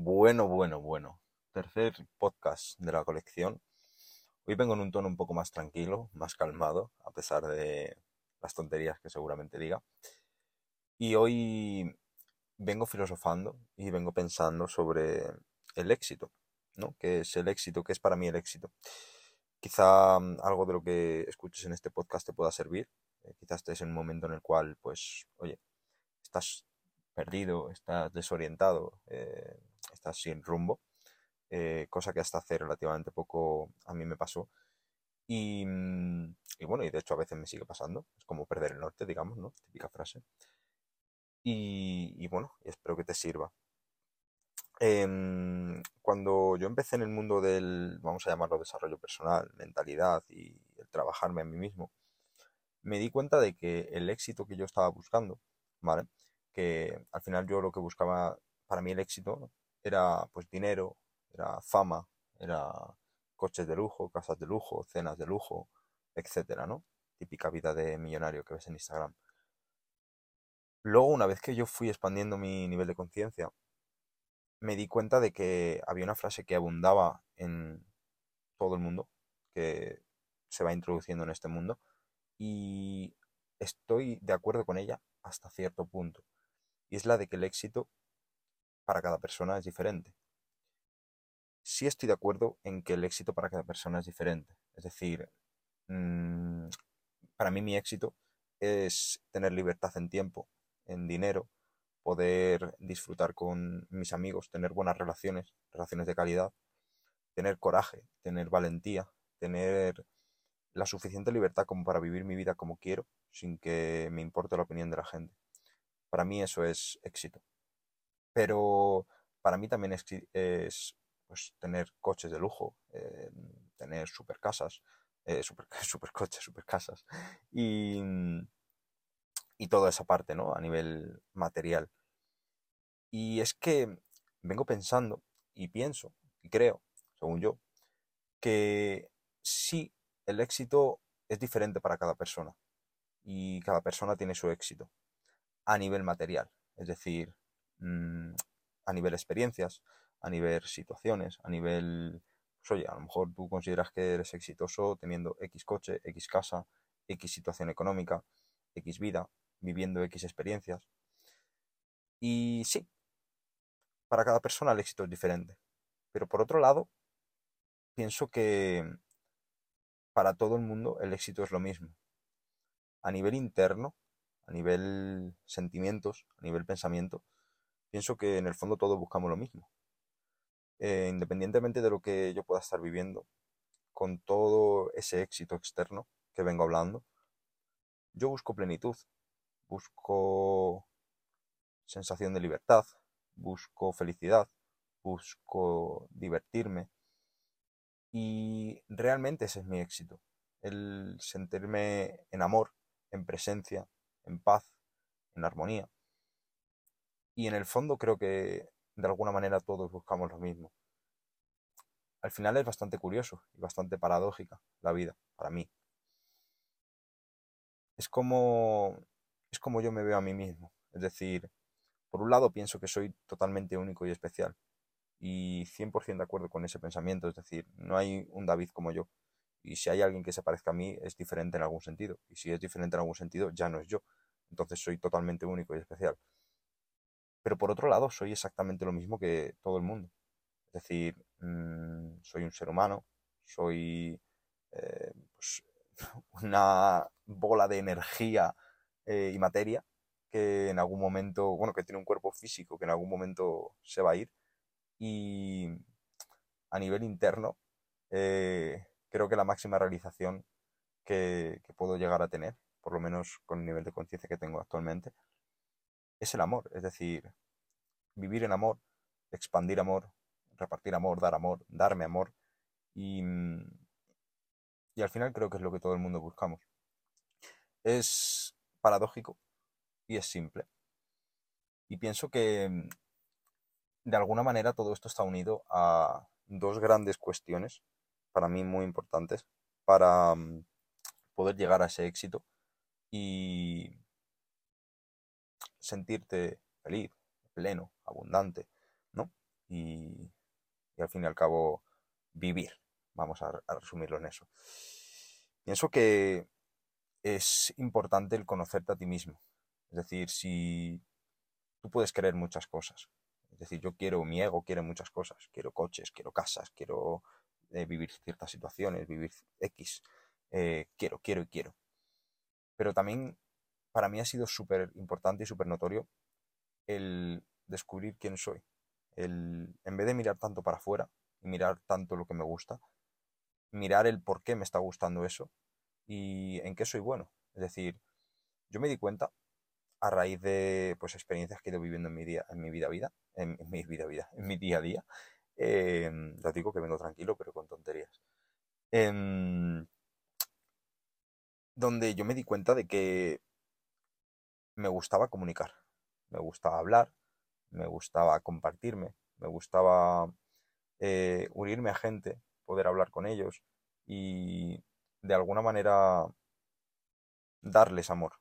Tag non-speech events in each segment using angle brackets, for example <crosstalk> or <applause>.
Bueno, bueno, bueno. Tercer podcast de la colección. Hoy vengo en un tono un poco más tranquilo, más calmado, a pesar de las tonterías que seguramente diga. Y hoy vengo filosofando y vengo pensando sobre el éxito, ¿no? ¿Qué es el éxito? ¿Qué es para mí el éxito? Quizá mm, algo de lo que escuches en este podcast te pueda servir. Eh, quizás estés en un momento en el cual, pues, oye, estás perdido, estás desorientado, eh, estás sin rumbo, eh, cosa que hasta hace relativamente poco a mí me pasó. Y, bueno, y de hecho a veces me sigue pasando, es como perder el norte, digamos, ¿no? Típica frase. Y, bueno, espero que te sirva. Em, cuando yo empecé en el mundo del, vamos a llamarlo desarrollo personal, mentalidad y el trabajarme a mí mismo, me di cuenta de que el éxito que yo estaba buscando, ¿vale? Que al final yo lo que buscaba para mí el éxito era pues dinero, era fama, era coches de lujo, casas de lujo, cenas de lujo, etcétera, ¿no? Típica vida de millonario que ves en Instagram. Luego, una vez que yo fui expandiendo mi nivel de conciencia, me di cuenta de que había una frase que abundaba en todo el mundo, que se va introduciendo en este mundo, y estoy de acuerdo con ella hasta cierto punto. Y es la de que el éxito para cada persona es diferente. Sí estoy de acuerdo en que el éxito para cada persona es diferente. Es decir, mmm, para mí mi éxito es tener libertad en tiempo, en dinero, poder disfrutar con mis amigos, tener buenas relaciones, relaciones de calidad, tener coraje, tener valentía, tener la suficiente libertad como para vivir mi vida como quiero, sin que me importe la opinión de la gente. Para mí eso es éxito. Pero para mí también es, es pues, tener coches de lujo, eh, tener super casas, eh, super, <laughs> coches, y, y toda esa parte, ¿no? A nivel material. Y es que vengo pensando y pienso y creo, según yo, que sí, el éxito es diferente para cada persona y cada persona tiene su éxito a nivel material, es decir, mm, a nivel experiencias, a nivel situaciones, a nivel, pues oye, a lo mejor tú consideras que eres exitoso teniendo X coche, X casa, X situación económica, X vida, viviendo X experiencias. Y sí, para cada persona el éxito es diferente. Pero por otro lado, pienso que para todo el mundo el éxito es lo mismo. A nivel interno, a nivel sentimientos, a nivel pensamiento, pienso que en el fondo todos buscamos lo mismo. Eh, independientemente de lo que yo pueda estar viviendo, con todo ese éxito externo que vengo hablando, yo busco plenitud, busco sensación de libertad, busco felicidad, busco divertirme. Y realmente ese es mi éxito, el sentirme en amor, en presencia, en paz, en armonía. Y en el fondo creo que de alguna manera todos buscamos lo mismo. Al final es bastante curioso y bastante paradójica la vida, para mí. Es como, es como yo me veo a mí mismo. Es decir, por un lado pienso que soy totalmente único y especial y 100% de acuerdo con ese pensamiento, es decir, no hay un David como yo. Y si hay alguien que se parezca a mí, es diferente en algún sentido. Y si es diferente en algún sentido, ya no es yo. Entonces soy totalmente único y especial. Pero por otro lado, soy exactamente lo mismo que todo el mundo. Es decir, mmm, soy un ser humano, soy eh, pues, <laughs> una bola de energía eh, y materia que en algún momento, bueno, que tiene un cuerpo físico que en algún momento se va a ir. Y a nivel interno, eh, creo que la máxima realización que, que, puedo llegar a tener, por lo menos con el nivel de conciencia que tengo actualmente, es el amor. Es decir, vivir en amor, expandir amor, repartir amor, dar amor, darme amor. Y, y al final creo que es lo que todo el mundo buscamos. Es paradójico, y es simple. Y pienso que de alguna manera todo esto está unido a dos grandes cuestiones, para mí muy importantes, para poder llegar a ese éxito y sentirte feliz, pleno, abundante, ¿no? y, al fin y al cabo vivir. Vamos a, a resumirlo en eso. Pienso que es importante el conocerte a ti mismo. Es decir, si tú puedes querer muchas cosas. Es decir, yo quiero, mi ego quiere muchas cosas. Quiero coches, quiero casas, quiero eh, vivir ciertas situaciones, vivir X. Eh, quiero, quiero y quiero. Pero también para mí ha sido súper importante y súper notorio el descubrir quién soy. El, en vez de mirar tanto para afuera y mirar tanto lo que me gusta, mirar el por qué me está gustando eso y en qué soy bueno. Es decir, yo me di cuenta a raíz de pues experiencias que he ido viviendo en mi día, en mi vida vida, en, mi vida vida, en mi día a día. Eh, digo que vengo tranquilo, pero con tonterías. Em, donde yo me di cuenta de que me gustaba comunicar, me gustaba hablar, me gustaba compartirme, me gustaba eh, unirme a gente, poder hablar con ellos y de alguna manera darles amor,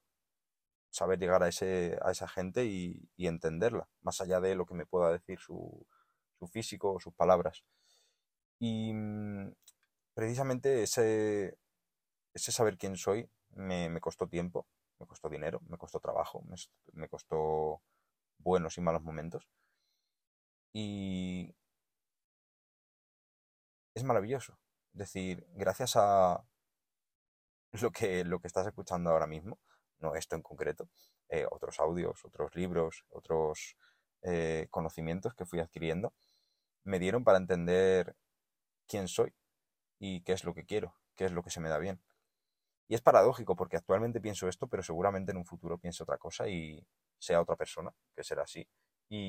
saber llegar a, ese, a esa gente y, entenderla, más allá de lo que me pueda decir su, su físico o sus palabras. Y mm, precisamente ese, ese saber quién soy me, me, costó tiempo, me costó dinero, me costó trabajo, me, me costó buenos y malos momentos. Y es maravilloso. Es decir, gracias a lo que, lo que estás escuchando ahora mismo, no esto en concreto, eh, otros audios, otros libros, otros eh, conocimientos que fui adquiriendo, me dieron para entender quién soy y qué es lo que quiero, qué es lo que se me da bien. Y es paradójico porque actualmente pienso esto, pero seguramente en un futuro piense otra cosa y sea otra persona, que será así. Y